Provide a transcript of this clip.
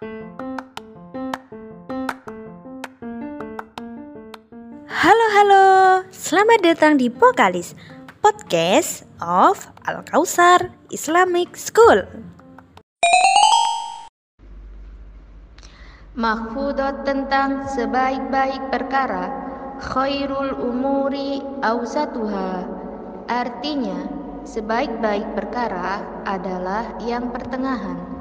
Halo halo, selamat datang di Pokalis Podcast of Al Kausar Islamic School. Mahfudot tentang sebaik-baik perkara Khairul umuri awsatuha. Artinya, sebaik-baik perkara adalah yang pertengahan.